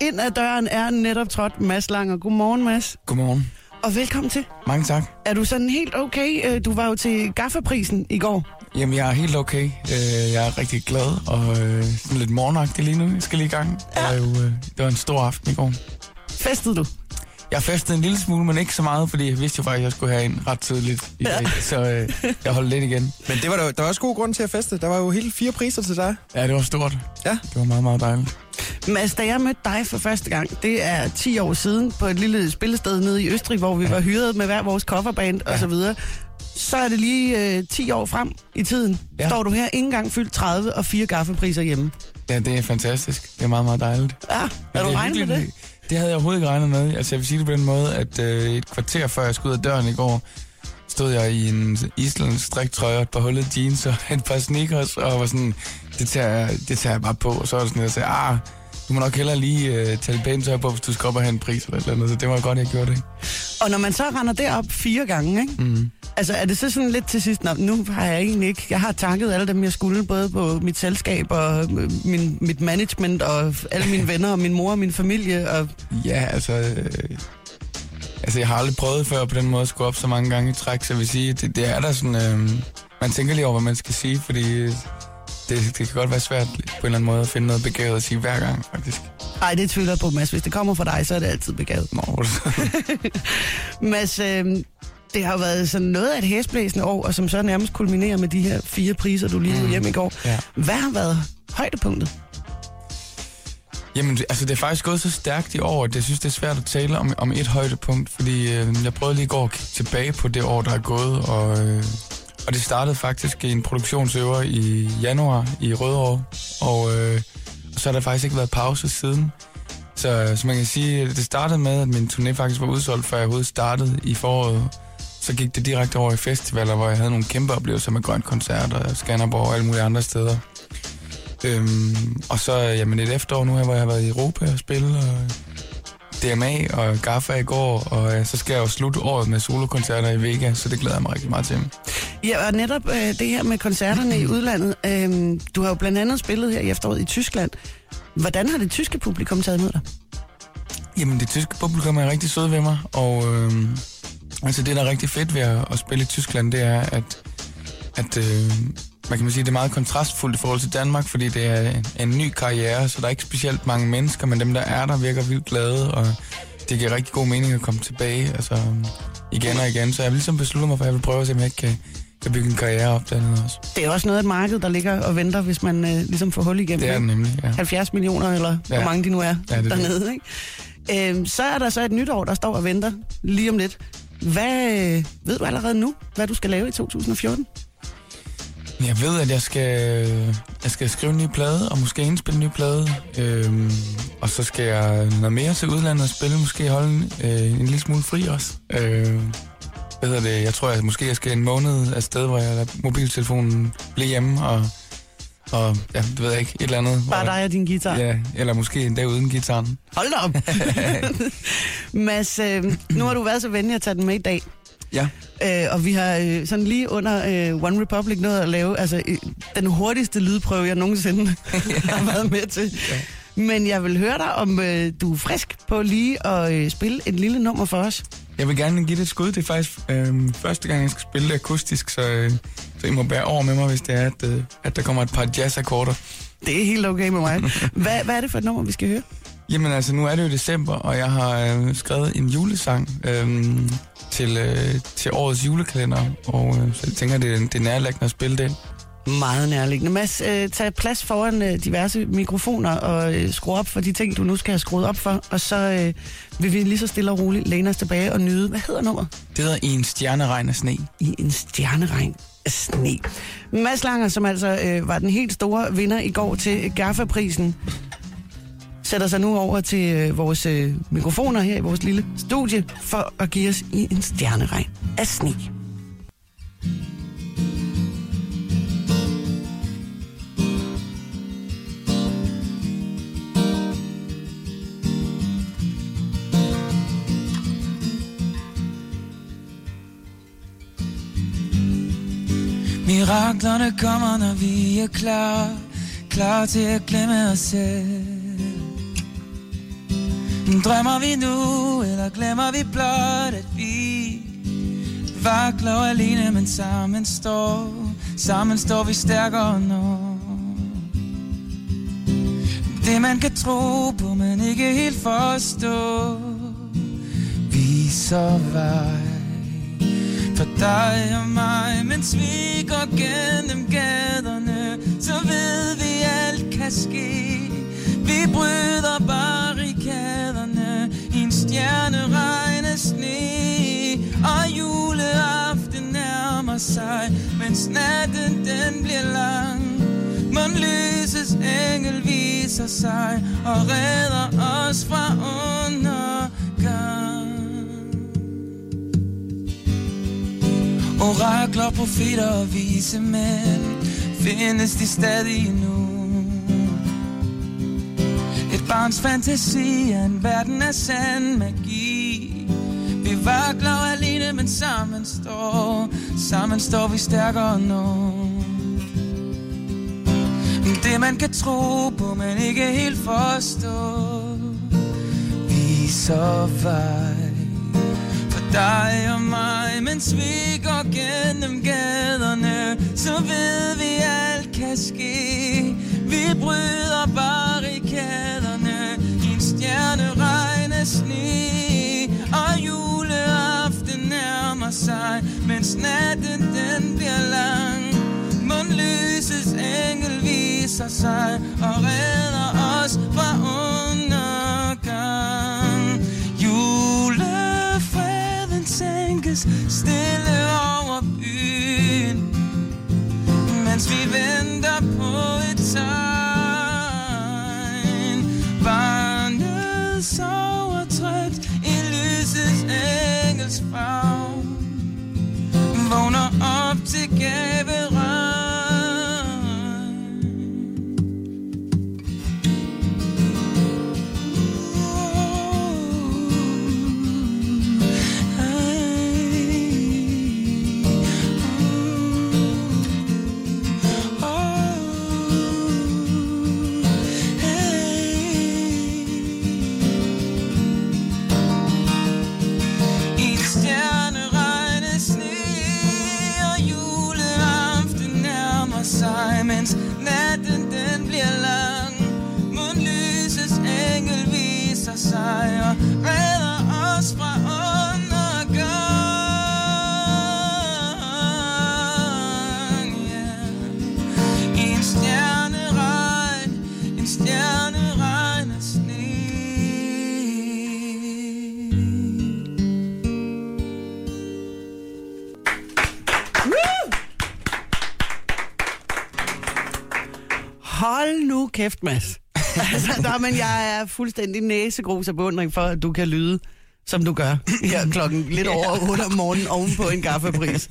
Ind ad døren er netop trådt Mads Langer. Godmorgen, Mads. Godmorgen. Og velkommen til. Mange tak. Er du sådan helt okay? Øh, Du var jo til Gaffaprisen i går. Jamen, jeg er helt okay. Øh, Jeg er rigtig glad og øh, sådan lidt morgenagtig lige nu. Jeg skal lige i gang. Det var jo det var en stor aften i går. Festede du? Jeg festede en lille smule, men ikke så meget, fordi jeg vidste jo faktisk, at jeg skulle herind ret tidligt i dag. Så øh, jeg holdt lidt igen. Men det var der, der var også god grund til at feste. Der var jo helt fire priser til dig. Ja, det var stort. Ja. Det var meget, meget dejligt. Mads, da jeg mødte dig for første gang, det er 10 år siden på et lille spillested nede i Østrig, hvor vi var hyret med hver vores coverband og så videre. Så er det lige øh, 10 år frem i tiden. Ja. Ja. Står du her ikke engang fyldt 30 og fire gaffepriser hjemme. Ja, det er fantastisk. Det er meget, meget dejligt. Ja, Men er du regnet med det? Det havde jeg overhovedet ikke regnet med. Altså, jeg vil sige det på den måde, at øh, et kvarter før jeg skulle ud af døren i går, stod jeg i en islandsk striktrøje et par hullede jeans og et par sneakers, og var sådan, det tager, jeg- det tager jeg bare på. Og så var det sådan, at jeg sagde, ah, du må nok hellere lige øh, tage pænt tøj på, hvis du skal op og have en pris eller et eller andet. Så det var godt, jeg gjorde det. Og når man så render derop fire gange, ikke? Mm. Altså, er det så sådan lidt til sidst, nu har jeg egentlig ikke, jeg har takket alle dem, jeg skulle, både på mit selskab og øh, min, mit management og alle mine venner og min mor og min familie, og Ja, altså... Øh, altså, jeg har aldrig prøvet før på den måde at skulle op så mange gange i træk, så jeg vil sige, det, det er der sådan... Øh, man tænker lige over, hvad man skal sige, fordi det, det kan godt være svært på en eller anden måde at finde noget begavet at sige hver gang, faktisk. ej, det tvivler jeg på, Mads. Hvis det kommer fra dig, så er det altid begavet. Nå, Mads, øh, det har jo været sådan noget af et hæsblæsende år, og som så nærmest kulminerer med de her fire priser, du lige mm. hjem i går. ja. Hvad har været højdepunktet? Jamen, altså, det er faktisk gået så stærkt i år, at jeg synes, det er svært at tale om, om et højdepunkt, fordi øh, jeg prøvede lige i går at kigge tilbage på det år, der er gået, og, øh, og det startede faktisk i en produktionsøver i januar i Rødovre, og, øh, og så har der faktisk ikke været pause siden. Så, så man kan sige, det startede med, at min turné faktisk var udsolgt, før jeg overhovedet startede i foråret. Så gik det direkte over i festivaler, hvor jeg havde nogle kæmpe oplevelser med Grøn Koncert og Skanderborg og alle mulige andre steder. Øhm, og så jamen, et efterår nu her, hvor jeg har været i Europa og spille, og DMA og Gaffa i går, og øh, så skal jeg jo slutte året med solokoncerter i Vega, så det glæder jeg mig rigtig meget til. Ja, og netop øh, det her med koncerterne i udlandet. Øh, du har jo blandt andet spillet her i efteråret i Tyskland. Hvordan har det tyske publikum taget imod dig? Jamen, det tyske publikum er rigtig søde ved mig, og øhm, altså det, der er rigtig fedt ved at, at spille i Tyskland, det er, at, at øh, man kan man sige, det er meget kontrastfuldt i forhold til Danmark, fordi det er en, ny karriere, så der er ikke specielt mange mennesker, men dem, der er der, virker vildt glade, og det giver rigtig god mening at komme tilbage, altså igen og igen. Så jeg vil ligesom beslutte mig for, at jeg vil prøve at se, om jeg ikke kan, kan bygge en karriere op dernede også. Det er også noget af et marked, der ligger og venter, hvis man øh, ligesom får hul igennem. Det er det nemlig, ja. 70 millioner, eller ja. Hvor mange de nu er Ja, det er det. dernede. Ikke? Øhm, så er der så et nytår, der står og venter lige om lidt. Hvad øh, ved du allerede nu, hvad du skal lave i 2014? Jeg ved, at jeg skal, jeg skal skrive en ny plade, og måske indspille en ny plade. Øhm, og så skal jeg noget mere til udlandet og spille, måske holde en, øh, en lille smule fri også. Øh, hvad hedder det? Jeg tror, at måske jeg skal en måned af sted, hvor jeg lader mobiltelefonen blive hjemme, og, og ja, det ved jeg ikke, et eller andet. Bare dig og din guitar. Ja, eller måske en dag uden gitaren. Hold da op. Mads, øh, nu har du været så venlig at tage den med i dag. Ja. Øh, og vi har øh, sådan lige under øh, One Republic nået at lave altså, øh, den hurtigste lydprøve, jeg nogensinde har været med til. Ja. Men jeg vil høre dig, om øh, du er frisk på lige at øh, spille et lille nummer for os. Jeg vil gerne give det et skud. Det er faktisk øh, første gang, jeg skal spille det akustisk, så, øh, så I må bære over med mig, hvis det er, at, øh, at der kommer et par jazzakkorder. Det er helt okay med mig. Hvad, hvad er det for et nummer, vi skal høre? Jamen altså, nu er det jo december, og jeg har øh, skrevet en julesang øh, til, øh, til årets julekalender, og øh, så jeg tænker, det, det er nærlæggende at spille den. Meget nærliggende. Mads, øh, tag plads foran øh, diverse mikrofoner og øh, skru op for de ting, du nu skal have skruet op for. Og så øh, vil vi lige så stille og roligt læne os tilbage og nyde, hvad hedder nummeret? Det hedder I en stjerneregn af sne. I en stjerneregn af sne. Mads Langer, som altså øh, var den helt store vinder i går til Gaffa-prisen, sætter sig nu over til øh, vores øh, mikrofoner her i vores lille studie for at give os i en stjerneregn af sne. Miraklerne kommer, når vi er klar Klar til at glemme os selv Drømmer vi nu, eller glemmer vi blot, at vi vakler alene, men sammen står, sammen står vi stærkere nu. Det man kan tro på, men ikke helt forstå, viser vej for dig og mig, mens vi går gennem gaderne, så ved vi alt kan ske. Vi bryder bare natten den bliver lang. Mon lyses engel viser sig og redder os fra undergang. Orakler, profeter og vise mænd Findes de stadig nu Et barns fantasi er en verden af sand magi vi var glade alene, men sammen står Sammen står vi stærkere nu. Det man kan tro på, men ikke helt forstå Viser vej dig og mig, mens vi går gennem gaderne, så ved vi alt kan ske. Vi bryder barrikaderne. I en stjerneregn af sne, mens natten den bliver lang. Mundlyses engel viser sig og redder os fra undergang. Julefreden sænkes stille over byen, mens vi venter på et tegn. Barnet sover trygt i lysets engels favn, Hold nu kæft, Mads. altså, der, men jeg er fuldstændig næsegrus af beundring for, at du kan lyde, som du gør, her klokken lidt over 8 om morgenen oven på en gaffepris.